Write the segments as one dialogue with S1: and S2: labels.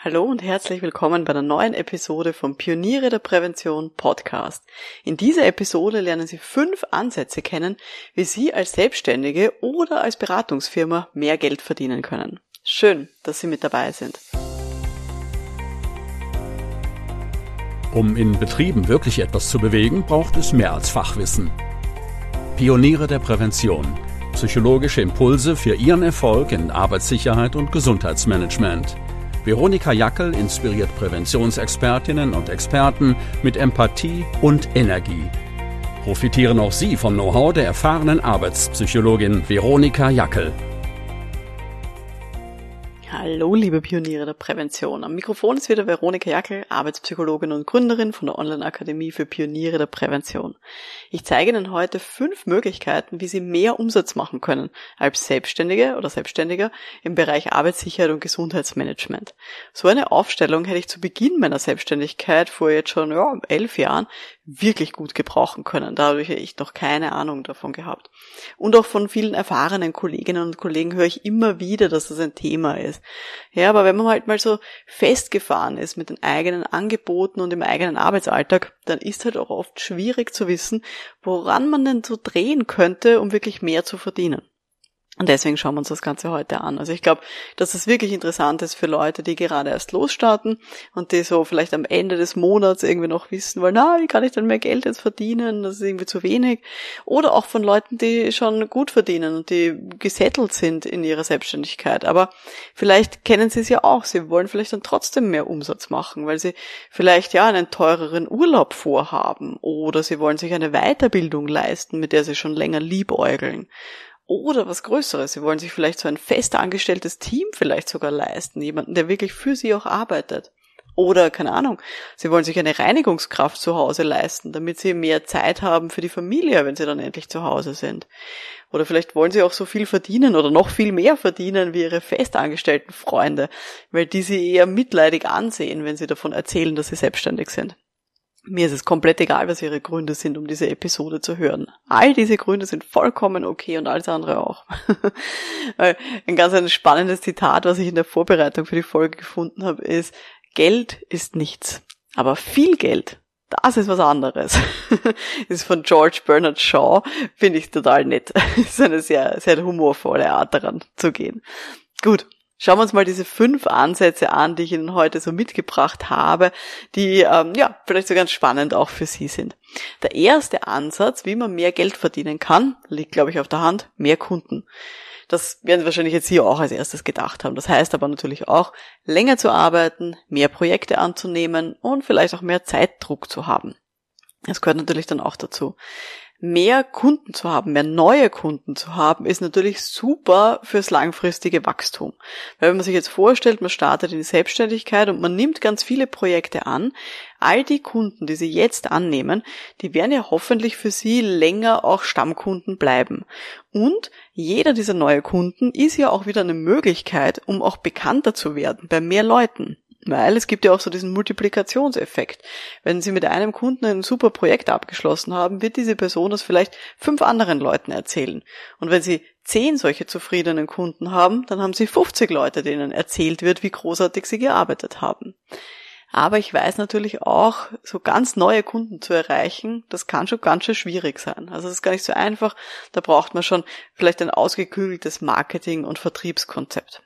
S1: Hallo und herzlich willkommen bei einer neuen Episode vom Pioniere der Prävention Podcast. In dieser Episode lernen Sie fünf Ansätze kennen, wie Sie als Selbstständige oder als Beratungsfirma mehr Geld verdienen können. Schön, dass Sie mit dabei sind.
S2: Um in Betrieben wirklich etwas zu bewegen, braucht es mehr als Fachwissen. Pioniere der Prävention. Psychologische Impulse für Ihren Erfolg in Arbeitssicherheit und Gesundheitsmanagement – Veronika Jackel inspiriert Präventionsexpertinnen und Experten mit Empathie und Energie. Profitieren auch Sie vom Know-how der erfahrenen Arbeitspsychologin Veronika Jackel.
S1: Hallo, liebe Pioniere der Prävention. Am Mikrofon ist wieder Veronika Jackel, Arbeitspsychologin und Gründerin von der Online-Akademie für Pioniere der Prävention. Ich zeige Ihnen heute fünf Möglichkeiten, wie Sie mehr Umsatz machen können als Selbstständige oder Selbstständiger im Bereich Arbeitssicherheit und Gesundheitsmanagement. So eine Aufstellung hätte ich zu Beginn meiner Selbstständigkeit vor jetzt schon ja, elf Jahren wirklich gut gebrauchen können. Da habe ich noch keine Ahnung davon gehabt. Und auch von vielen erfahrenen Kolleginnen und Kollegen höre ich immer wieder, dass das ein Thema ist. Ja, aber wenn man halt mal so festgefahren ist mit den eigenen Angeboten und im eigenen Arbeitsalltag, dann ist halt auch oft schwierig zu wissen, woran man denn so drehen könnte, um wirklich mehr zu verdienen. Und deswegen schauen wir uns das Ganze heute an. Also ich glaube, dass das wirklich interessant ist für Leute, die gerade erst losstarten und die so vielleicht am Ende des Monats irgendwie noch wissen wollen, na, wie kann ich denn mehr Geld jetzt verdienen? Das ist irgendwie zu wenig. Oder auch von Leuten, die schon gut verdienen und die gesettelt sind in ihrer Selbstständigkeit. Aber vielleicht kennen sie es ja auch. Sie wollen vielleicht dann trotzdem mehr Umsatz machen, weil sie vielleicht ja einen teureren Urlaub vorhaben oder sie wollen sich eine Weiterbildung leisten, mit der sie schon länger liebäugeln oder was Größeres. Sie wollen sich vielleicht so ein fest angestelltes Team vielleicht sogar leisten, jemanden, der wirklich für sie auch arbeitet. Oder, keine Ahnung, sie wollen sich eine Reinigungskraft zu Hause leisten, damit sie mehr Zeit haben für die Familie, wenn sie dann endlich zu Hause sind. Oder vielleicht wollen sie auch so viel verdienen oder noch viel mehr verdienen wie ihre festangestellten Freunde, weil die sie eher mitleidig ansehen, wenn sie davon erzählen, dass sie selbstständig sind. Mir ist es komplett egal, was Ihre Gründe sind, um diese Episode zu hören. All diese Gründe sind vollkommen okay und alles andere auch. ein ganz ein spannendes Zitat, was ich in der Vorbereitung für die Folge gefunden habe, ist, Geld ist nichts, aber viel Geld, das ist was anderes. ist von George Bernard Shaw, finde ich total nett. Ist eine sehr, sehr humorvolle Art daran zu gehen. Gut, Schauen wir uns mal diese fünf Ansätze an, die ich Ihnen heute so mitgebracht habe, die ähm, ja vielleicht so ganz spannend auch für Sie sind. Der erste Ansatz, wie man mehr Geld verdienen kann, liegt, glaube ich, auf der Hand, mehr Kunden. Das werden wahrscheinlich jetzt hier auch als erstes gedacht haben. Das heißt aber natürlich auch, länger zu arbeiten, mehr Projekte anzunehmen und vielleicht auch mehr Zeitdruck zu haben. Das gehört natürlich dann auch dazu mehr Kunden zu haben, mehr neue Kunden zu haben, ist natürlich super fürs langfristige Wachstum. Weil wenn man sich jetzt vorstellt, man startet in die Selbstständigkeit und man nimmt ganz viele Projekte an, all die Kunden, die Sie jetzt annehmen, die werden ja hoffentlich für Sie länger auch Stammkunden bleiben. Und jeder dieser neue Kunden ist ja auch wieder eine Möglichkeit, um auch bekannter zu werden bei mehr Leuten. Weil es gibt ja auch so diesen Multiplikationseffekt. Wenn Sie mit einem Kunden ein super Projekt abgeschlossen haben, wird diese Person das vielleicht fünf anderen Leuten erzählen. Und wenn Sie zehn solche zufriedenen Kunden haben, dann haben Sie 50 Leute, denen erzählt wird, wie großartig Sie gearbeitet haben. Aber ich weiß natürlich auch, so ganz neue Kunden zu erreichen, das kann schon ganz schön schwierig sein. Also das ist gar nicht so einfach. Da braucht man schon vielleicht ein ausgeklügeltes Marketing- und Vertriebskonzept.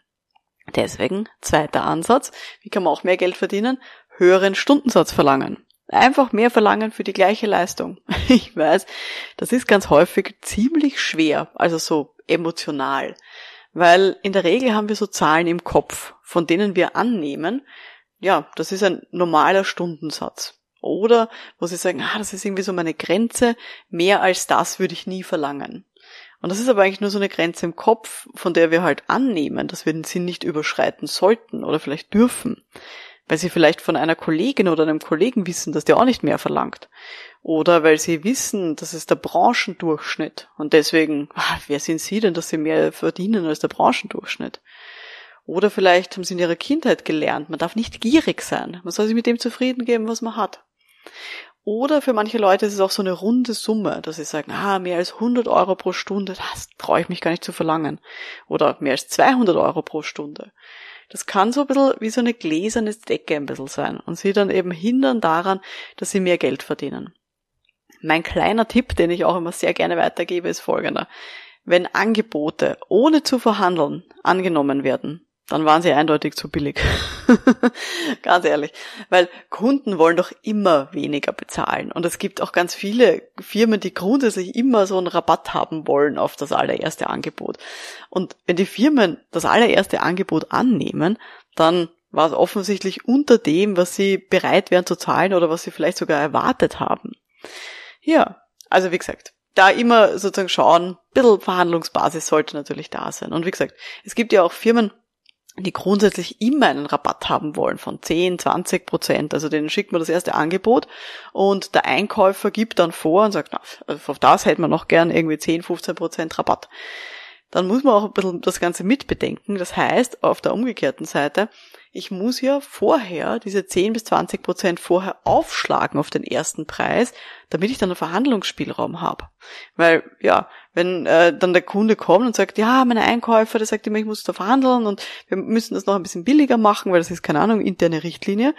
S1: Deswegen, zweiter Ansatz, wie kann man auch mehr Geld verdienen? Höheren Stundensatz verlangen. Einfach mehr verlangen für die gleiche Leistung. Ich weiß, das ist ganz häufig ziemlich schwer, also so emotional. Weil in der Regel haben wir so Zahlen im Kopf, von denen wir annehmen, ja, das ist ein normaler Stundensatz. Oder wo sie sagen, ah, das ist irgendwie so meine Grenze, mehr als das würde ich nie verlangen. Und das ist aber eigentlich nur so eine Grenze im Kopf, von der wir halt annehmen, dass wir den Sinn nicht überschreiten sollten oder vielleicht dürfen. Weil sie vielleicht von einer Kollegin oder einem Kollegen wissen, dass der auch nicht mehr verlangt. Oder weil sie wissen, das ist der Branchendurchschnitt. Und deswegen, ach, wer sind sie denn, dass sie mehr verdienen als der Branchendurchschnitt? Oder vielleicht haben sie in ihrer Kindheit gelernt, man darf nicht gierig sein. Man soll sich mit dem zufrieden geben, was man hat. Oder für manche Leute ist es auch so eine runde Summe, dass sie sagen, ah, mehr als 100 Euro pro Stunde, das traue ich mich gar nicht zu verlangen. Oder mehr als 200 Euro pro Stunde. das kann so ein bisschen wie so eine gläserne Decke ein bisschen sein und sie dann eben hindern daran, dass sie mehr Geld verdienen. Mein kleiner Tipp, den ich auch immer sehr gerne weitergebe, ist folgender. Wenn Angebote ohne zu verhandeln angenommen werden, dann waren sie eindeutig zu billig. ganz ehrlich. Weil Kunden wollen doch immer weniger bezahlen. Und es gibt auch ganz viele Firmen, die grundsätzlich immer so einen Rabatt haben wollen auf das allererste Angebot. Und wenn die Firmen das allererste Angebot annehmen, dann war es offensichtlich unter dem, was sie bereit wären zu zahlen oder was sie vielleicht sogar erwartet haben. Ja, also wie gesagt, da immer sozusagen schauen, ein bisschen Verhandlungsbasis sollte natürlich da sein. Und wie gesagt, es gibt ja auch Firmen, die grundsätzlich immer einen Rabatt haben wollen von 10, 20 Prozent. Also denen schickt man das erste Angebot und der Einkäufer gibt dann vor und sagt, na, auf das hätte man noch gern irgendwie 10, 15 Prozent Rabatt. Dann muss man auch ein bisschen das Ganze mitbedenken. Das heißt, auf der umgekehrten Seite, ich muss ja vorher diese 10 bis 20 Prozent vorher aufschlagen auf den ersten Preis, damit ich dann einen Verhandlungsspielraum habe. Weil, ja, wenn äh, dann der Kunde kommt und sagt, ja, meine Einkäufer, der sagt immer, ich muss da verhandeln und wir müssen das noch ein bisschen billiger machen, weil das ist, keine Ahnung, interne Richtlinie.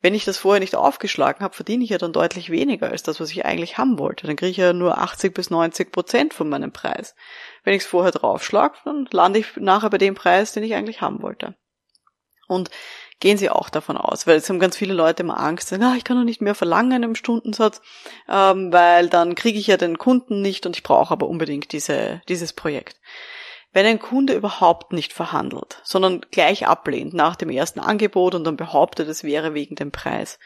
S1: Wenn ich das vorher nicht aufgeschlagen habe, verdiene ich ja dann deutlich weniger als das, was ich eigentlich haben wollte. Dann kriege ich ja nur 80 bis 90 Prozent von meinem Preis. Wenn ich es vorher draufschlage, dann lande ich nachher bei dem Preis, den ich eigentlich haben wollte. Und gehen Sie auch davon aus, weil es haben ganz viele Leute immer Angst, sagen, ah, ich kann doch nicht mehr verlangen im Stundensatz, ähm, weil dann kriege ich ja den Kunden nicht und ich brauche aber unbedingt diese, dieses Projekt. Wenn ein Kunde überhaupt nicht verhandelt, sondern gleich ablehnt nach dem ersten Angebot und dann behauptet, es wäre wegen dem Preis,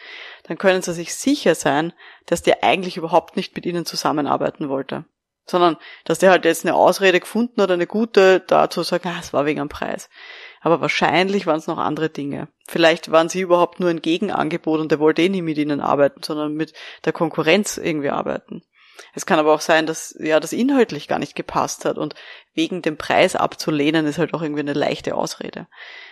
S1: dann können Sie sich sicher sein, dass der eigentlich überhaupt nicht mit Ihnen zusammenarbeiten wollte sondern dass der halt jetzt eine Ausrede gefunden hat, eine gute, dazu sagt, ah, es war wegen am Preis. Aber wahrscheinlich waren es noch andere Dinge. Vielleicht waren sie überhaupt nur ein Gegenangebot und der wollte eh nicht mit ihnen arbeiten, sondern mit der Konkurrenz irgendwie arbeiten. Es kann aber auch sein, dass ja das inhaltlich gar nicht gepasst hat und wegen dem Preis abzulehnen ist halt auch irgendwie eine leichte Ausrede.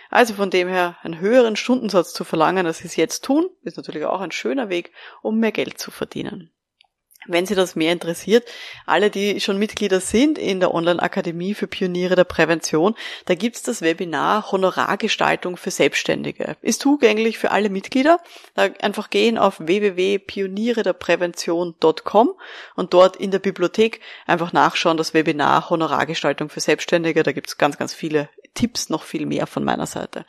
S1: Also von dem her einen höheren Stundensatz zu verlangen, als sie es jetzt tun, ist natürlich auch ein schöner Weg, um mehr Geld zu verdienen. Wenn Sie das mehr interessiert, alle, die schon Mitglieder sind in der Online-Akademie für Pioniere der Prävention, da gibt's das Webinar Honorargestaltung für Selbstständige. Ist zugänglich für alle Mitglieder. Da einfach gehen auf www.pionierederprävention.com und dort in der Bibliothek einfach nachschauen, das Webinar Honorargestaltung für Selbstständige. Da gibt's ganz, ganz viele Tipps, noch viel mehr von meiner Seite.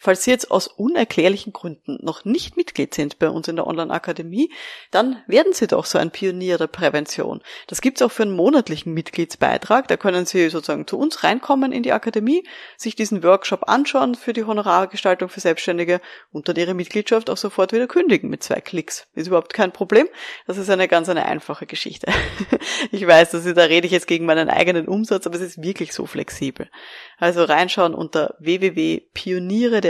S1: Falls Sie jetzt aus unerklärlichen Gründen noch nicht Mitglied sind bei uns in der Online-Akademie, dann werden Sie doch so ein Pionier der Prävention. Das gibt's auch für einen monatlichen Mitgliedsbeitrag. Da können Sie sozusagen zu uns reinkommen in die Akademie, sich diesen Workshop anschauen für die Honorargestaltung für Selbstständige und dann Ihre Mitgliedschaft auch sofort wieder kündigen mit zwei Klicks. Ist überhaupt kein Problem. Das ist eine ganz eine einfache Geschichte. ich weiß, dass ich, da rede ich jetzt gegen meinen eigenen Umsatz, aber es ist wirklich so flexibel. Also reinschauen unter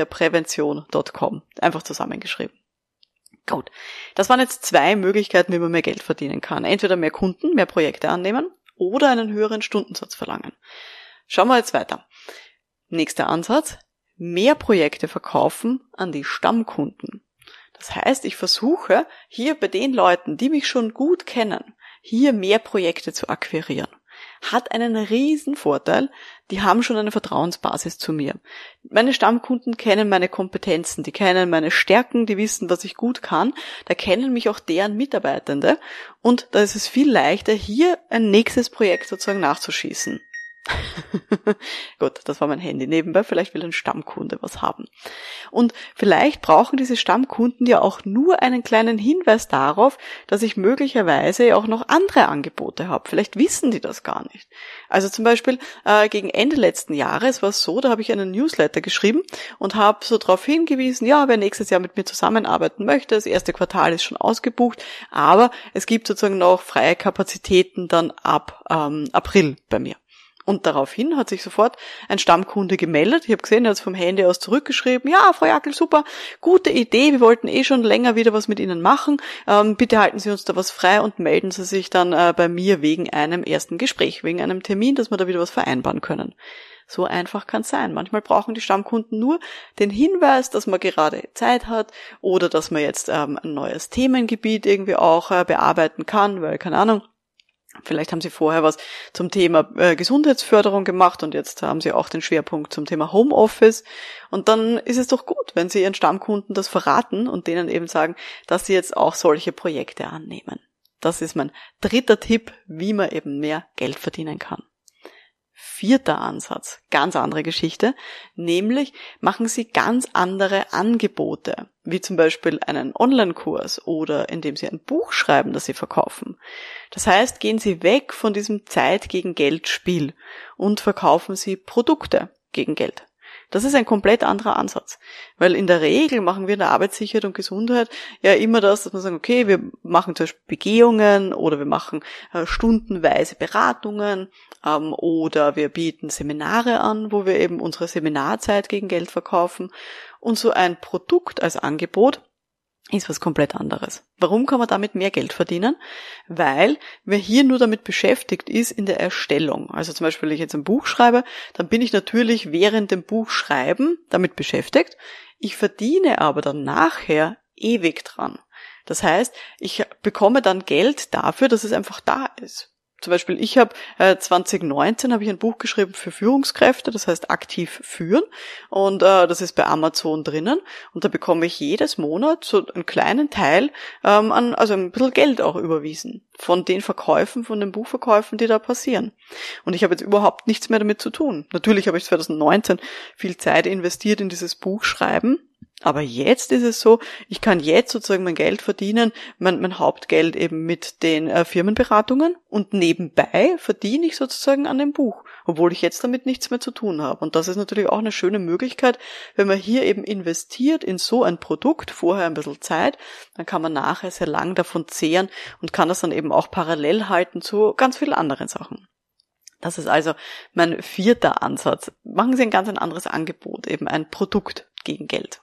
S1: www.pionierederprävention.com. Einfach zusammengeschrieben. Gut. Das waren jetzt zwei Möglichkeiten, wie man mehr Geld verdienen kann. Entweder mehr Kunden, mehr Projekte annehmen oder einen höheren Stundensatz verlangen. Schauen wir jetzt weiter. Nächster Ansatz. Mehr Projekte verkaufen an die Stammkunden. Das heißt, ich versuche hier bei den Leuten, die mich schon gut kennen, hier mehr Projekte zu akquirieren hat einen riesen Vorteil. Die haben schon eine Vertrauensbasis zu mir. Meine Stammkunden kennen meine Kompetenzen, die kennen meine Stärken, die wissen, was ich gut kann. Da kennen mich auch deren Mitarbeitende. Und da ist es viel leichter, hier ein nächstes Projekt sozusagen nachzuschießen. Gut, das war mein Handy nebenbei. Vielleicht will ein Stammkunde was haben. Und vielleicht brauchen diese Stammkunden ja auch nur einen kleinen Hinweis darauf, dass ich möglicherweise auch noch andere Angebote habe. Vielleicht wissen die das gar nicht. Also zum Beispiel äh, gegen Ende letzten Jahres war es so, da habe ich einen Newsletter geschrieben und habe so darauf hingewiesen, ja, wer nächstes Jahr mit mir zusammenarbeiten möchte, das erste Quartal ist schon ausgebucht, aber es gibt sozusagen noch freie Kapazitäten dann ab ähm, April bei mir. Und daraufhin hat sich sofort ein Stammkunde gemeldet. Ich habe gesehen, er hat es vom Handy aus zurückgeschrieben. Ja, Frau Jackel, super, gute Idee. Wir wollten eh schon länger wieder was mit Ihnen machen. Ähm, bitte halten Sie uns da was frei und melden Sie sich dann äh, bei mir wegen einem ersten Gespräch, wegen einem Termin, dass wir da wieder was vereinbaren können. So einfach kann es sein. Manchmal brauchen die Stammkunden nur den Hinweis, dass man gerade Zeit hat oder dass man jetzt ähm, ein neues Themengebiet irgendwie auch äh, bearbeiten kann, weil, keine Ahnung, Vielleicht haben Sie vorher was zum Thema äh, Gesundheitsförderung gemacht und jetzt haben Sie auch den Schwerpunkt zum Thema Homeoffice. Und dann ist es doch gut, wenn Sie Ihren Stammkunden das verraten und denen eben sagen, dass Sie jetzt auch solche Projekte annehmen. Das ist mein dritter Tipp, wie man eben mehr Geld verdienen kann. Vierter Ansatz, ganz andere Geschichte, nämlich machen Sie ganz andere Angebote, wie zum Beispiel einen Online-Kurs oder indem Sie ein Buch schreiben, das Sie verkaufen. Das heißt, gehen Sie weg von diesem Zeit gegen Geld Spiel und verkaufen Sie Produkte gegen Geld. Das ist ein komplett anderer Ansatz. Weil in der Regel machen wir in der Arbeitssicherheit und Gesundheit ja immer das, dass wir sagen, okay, wir machen zum Beispiel Begehungen oder wir machen äh, stundenweise Beratungen ähm, oder wir bieten Seminare an, wo wir eben unsere Seminarzeit gegen Geld verkaufen. Und so ein Produkt als Angebot ist was komplett anderes. Warum kann man damit mehr Geld verdienen? Weil wer hier nur damit beschäftigt ist in der Erstellung. Also zum Beispiel, wenn ich jetzt ein Buch schreibe, dann bin ich natürlich während dem Buchschreiben damit beschäftigt. Ich verdiene aber dann nachher ewig dran. Das heißt, ich bekomme dann Geld dafür, dass es einfach da ist zum Beispiel, ich habe äh, 2019 habe ich ein Buch geschrieben für Führungskräfte, das heißt aktiv führen, und äh, das ist bei Amazon drinnen. Und da bekomme ich jedes Monat so einen kleinen Teil ähm, an, also ein bisschen Geld auch überwiesen von den Verkäufen, von den Buchverkäufen, die da passieren. Und ich habe jetzt überhaupt nichts mehr damit zu tun. Natürlich habe ich 2019 viel Zeit investiert in dieses Buchschreiben, aber jetzt ist es so, ich kann jetzt sozusagen mein Geld verdienen, mein, mein Hauptgeld eben mit den äh, Firmenberatungen und nebenbei verdiene ich sozusagen an dem Buch, obwohl ich jetzt damit nichts mehr zu tun habe. Und das ist natürlich auch eine schöne Möglichkeit, wenn man hier eben investiert in so ein Produkt, vorher ein bisschen Zeit, dann kann man nachher sehr lang davon zehren und kann das dann eben auch parallel halten zu ganz vielen anderen Sachen. Das ist also mein vierter Ansatz. Machen Sie ein ganz ein anderes Angebot, eben ein Produkt gegen Geld.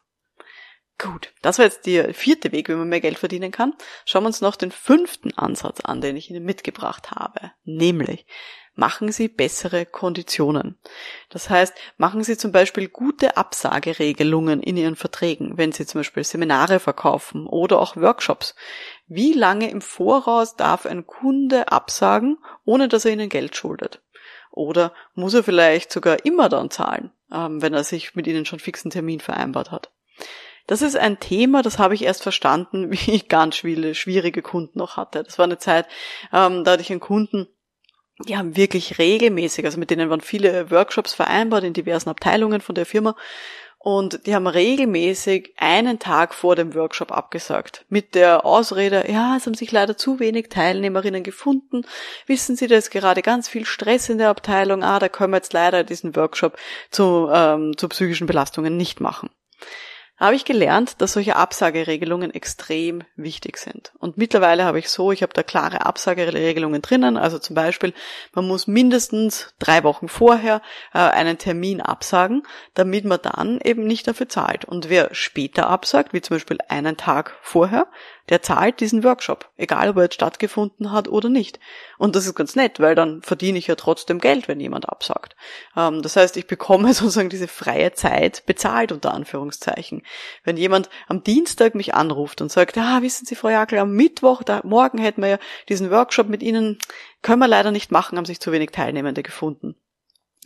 S1: Gut, das war jetzt der vierte Weg, wie man mehr Geld verdienen kann. Schauen wir uns noch den fünften Ansatz an, den ich Ihnen mitgebracht habe. Nämlich, machen Sie bessere Konditionen. Das heißt, machen Sie zum Beispiel gute Absageregelungen in Ihren Verträgen, wenn Sie zum Beispiel Seminare verkaufen oder auch Workshops. Wie lange im Voraus darf ein Kunde absagen, ohne dass er Ihnen Geld schuldet? Oder muss er vielleicht sogar immer dann zahlen, ähm, wenn er sich mit Ihnen schon fixen Termin vereinbart hat? Das ist ein Thema, das habe ich erst verstanden, wie ich ganz viele schwierige Kunden noch hatte. Das war eine Zeit, ähm, da hatte ich einen Kunden, die haben wirklich regelmäßig, also mit denen waren viele Workshops vereinbart in diversen Abteilungen von der Firma und die haben regelmäßig einen Tag vor dem Workshop abgesagt. Mit der Ausrede, ja, es haben sich leider zu wenig Teilnehmerinnen gefunden. Wissen Sie, da ist gerade ganz viel Stress in der Abteilung. Ah, da können wir jetzt leider diesen Workshop zu, ähm, zu psychischen Belastungen nicht machen habe ich gelernt, dass solche Absageregelungen extrem wichtig sind. Und mittlerweile habe ich so, ich habe da klare Absageregelungen drinnen. Also zum Beispiel, man muss mindestens drei Wochen vorher äh, einen Termin absagen, damit man dann eben nicht dafür zahlt. Und wer später absagt, wie zum Beispiel einen Tag vorher, der zahlt diesen Workshop, egal ob er jetzt stattgefunden hat oder nicht. Und das ist ganz nett, weil dann verdiene ich ja trotzdem Geld, wenn jemand absagt. Ähm, das heißt, ich bekomme sozusagen diese freie Zeit bezahlt unter Anführungszeichen. Wenn jemand am Dienstag mich anruft und sagt, ah, wissen Sie, Frau Jakel, am Mittwoch, da, morgen hätten wir ja diesen Workshop mit Ihnen, können wir leider nicht machen, haben sich zu wenig Teilnehmende gefunden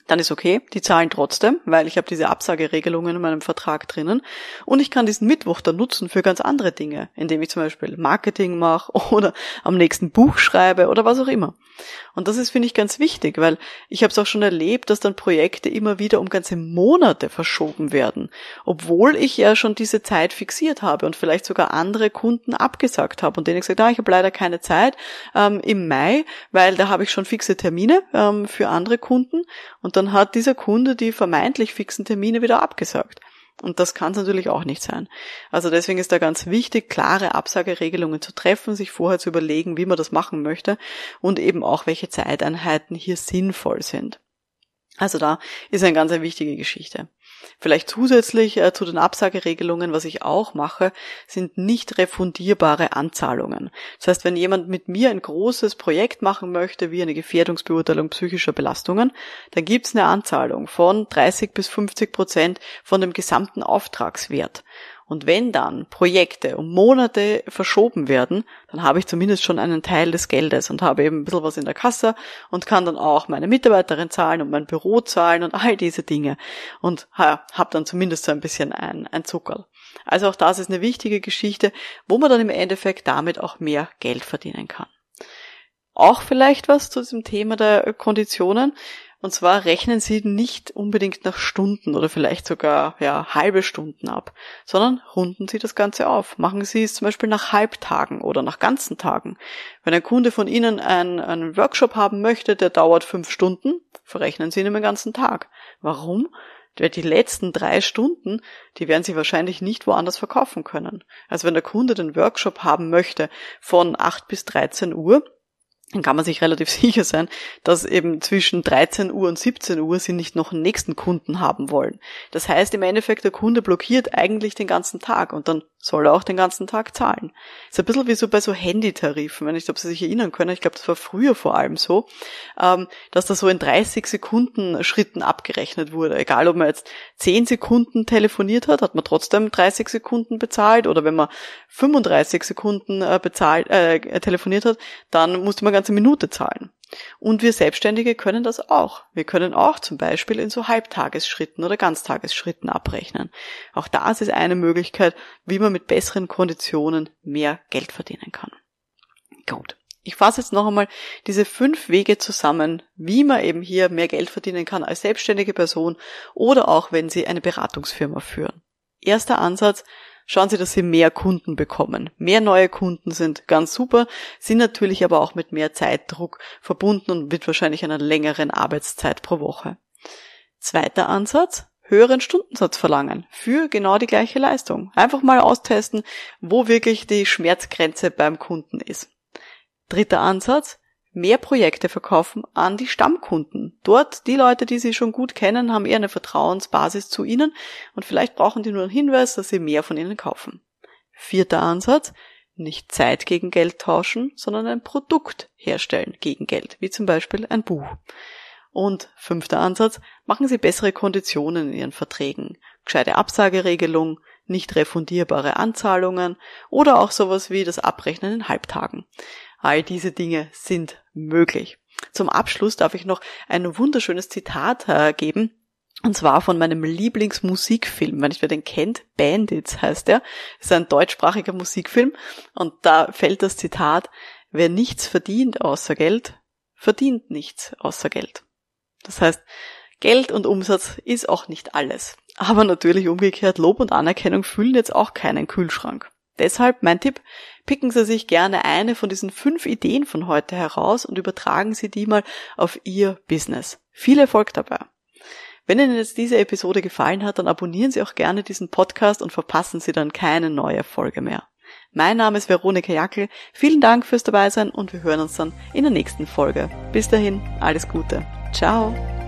S1: dann ist okay, die zahlen trotzdem, weil ich habe diese Absageregelungen in meinem Vertrag drinnen und ich kann diesen Mittwoch dann nutzen für ganz andere Dinge, indem ich zum Beispiel Marketing mache oder am nächsten Buch schreibe oder was auch immer. Und das ist, finde ich, ganz wichtig, weil ich habe es auch schon erlebt, dass dann Projekte immer wieder um ganze Monate verschoben werden, obwohl ich ja schon diese Zeit fixiert habe und vielleicht sogar andere Kunden abgesagt habe und denen gesagt, ah, ich habe leider keine Zeit ähm, im Mai, weil da habe ich schon fixe Termine ähm, für andere Kunden und dann hat dieser Kunde die vermeintlich fixen Termine wieder abgesagt. Und das kann es natürlich auch nicht sein. Also deswegen ist da ganz wichtig, klare Absageregelungen zu treffen, sich vorher zu überlegen, wie man das machen möchte und eben auch, welche Zeiteinheiten hier sinnvoll sind. Also da ist eine ganz wichtige Geschichte. Vielleicht zusätzlich äh, zu den Absageregelungen, was ich auch mache, sind nicht refundierbare Anzahlungen. Das heißt, wenn jemand mit mir ein großes Projekt machen möchte, wie eine Gefährdungsbeurteilung psychischer Belastungen, dann gibt es eine Anzahlung von 30 bis 50 Prozent von dem gesamten Auftragswert. Und wenn dann Projekte um Monate verschoben werden, dann habe ich zumindest schon einen Teil des Geldes und habe eben ein bisschen was in der Kasse und kann dann auch meine Mitarbeiterin zahlen und mein Büro zahlen und all diese Dinge und habe dann zumindest so ein bisschen ein, ein Zuckerl. Also auch das ist eine wichtige Geschichte, wo man dann im Endeffekt damit auch mehr Geld verdienen kann. Auch vielleicht was zu diesem Thema der Konditionen. Und zwar rechnen Sie nicht unbedingt nach Stunden oder vielleicht sogar ja, halbe Stunden ab, sondern runden Sie das Ganze auf. Machen Sie es zum Beispiel nach Halbtagen oder nach ganzen Tagen. Wenn ein Kunde von Ihnen einen, einen Workshop haben möchte, der dauert fünf Stunden, verrechnen Sie ihn im ganzen Tag. Warum? Die letzten drei Stunden, die werden Sie wahrscheinlich nicht woanders verkaufen können. Also wenn der Kunde den Workshop haben möchte von 8 bis 13 Uhr, dann kann man sich relativ sicher sein, dass eben zwischen 13 Uhr und 17 Uhr sie nicht noch einen nächsten Kunden haben wollen. Das heißt im Endeffekt, der Kunde blockiert eigentlich den ganzen Tag und dann soll er auch den ganzen Tag zahlen. Ist ein bisschen wie so bei so Handytarifen, wenn ich, ob Sie sich erinnern können, ich glaube, das war früher vor allem so, ähm, dass das so in 30 Sekunden Schritten abgerechnet wurde. Egal, ob man jetzt 10 Sekunden telefoniert hat, hat man trotzdem 30 Sekunden bezahlt oder wenn man 35 Sekunden äh, bezahlt, äh, telefoniert hat, dann musste man ganze Minute zahlen. Und wir Selbstständige können das auch. Wir können auch zum Beispiel in so Halbtagesschritten oder Ganztagesschritten abrechnen. Auch das ist eine Möglichkeit, wie man mit besseren Konditionen mehr Geld verdienen kann. Gut. Ich fasse jetzt noch einmal diese fünf Wege zusammen, wie man eben hier mehr Geld verdienen kann als selbstständige Person oder auch wenn Sie eine Beratungsfirma führen. Erster Ansatz, schauen Sie, dass Sie mehr Kunden bekommen. Mehr neue Kunden sind ganz super, sind natürlich aber auch mit mehr Zeitdruck verbunden und mit wahrscheinlich einer längeren Arbeitszeit pro Woche. Zweiter Ansatz, höheren Stundensatz verlangen für genau die gleiche Leistung. Einfach mal austesten, wo wirklich die Schmerzgrenze beim Kunden ist. Dritter Ansatz, mehr Projekte verkaufen an die Stammkunden. Dort, die Leute, die Sie schon gut kennen, haben eher eine Vertrauensbasis zu Ihnen und vielleicht brauchen die nur einen Hinweis, dass Sie mehr von Ihnen kaufen. Vierter Ansatz, nicht Zeit gegen Geld tauschen, sondern ein Produkt herstellen gegen Geld, wie zum Beispiel ein Buch. Und fünfter Ansatz, machen Sie bessere Konditionen in Ihren Verträgen, gescheite Absageregelung, nicht refundierbare Anzahlungen oder auch sowas wie das Abrechnen in Halbtagen. All diese Dinge sind möglich. Zum Abschluss darf ich noch ein wunderschönes Zitat äh, geben. Und zwar von meinem Lieblingsmusikfilm, wenn ich wer den kennt, Bandits heißt er. ist ein deutschsprachiger Musikfilm. Und da fällt das Zitat, wer nichts verdient außer Geld, verdient nichts außer Geld. Das heißt, Geld und Umsatz ist auch nicht alles. Aber natürlich umgekehrt, Lob und Anerkennung füllen jetzt auch keinen Kühlschrank. Deshalb mein Tipp, picken Sie sich gerne eine von diesen fünf Ideen von heute heraus und übertragen Sie die mal auf Ihr Business. Viel Erfolg dabei. Wenn Ihnen jetzt diese Episode gefallen hat, dann abonnieren Sie auch gerne diesen Podcast und verpassen Sie dann keine neue Folge mehr. Mein Name ist Veronika Jackel. Vielen Dank fürs Dabeisein und wir hören uns dann in der nächsten Folge. Bis dahin, alles Gute. Ciao.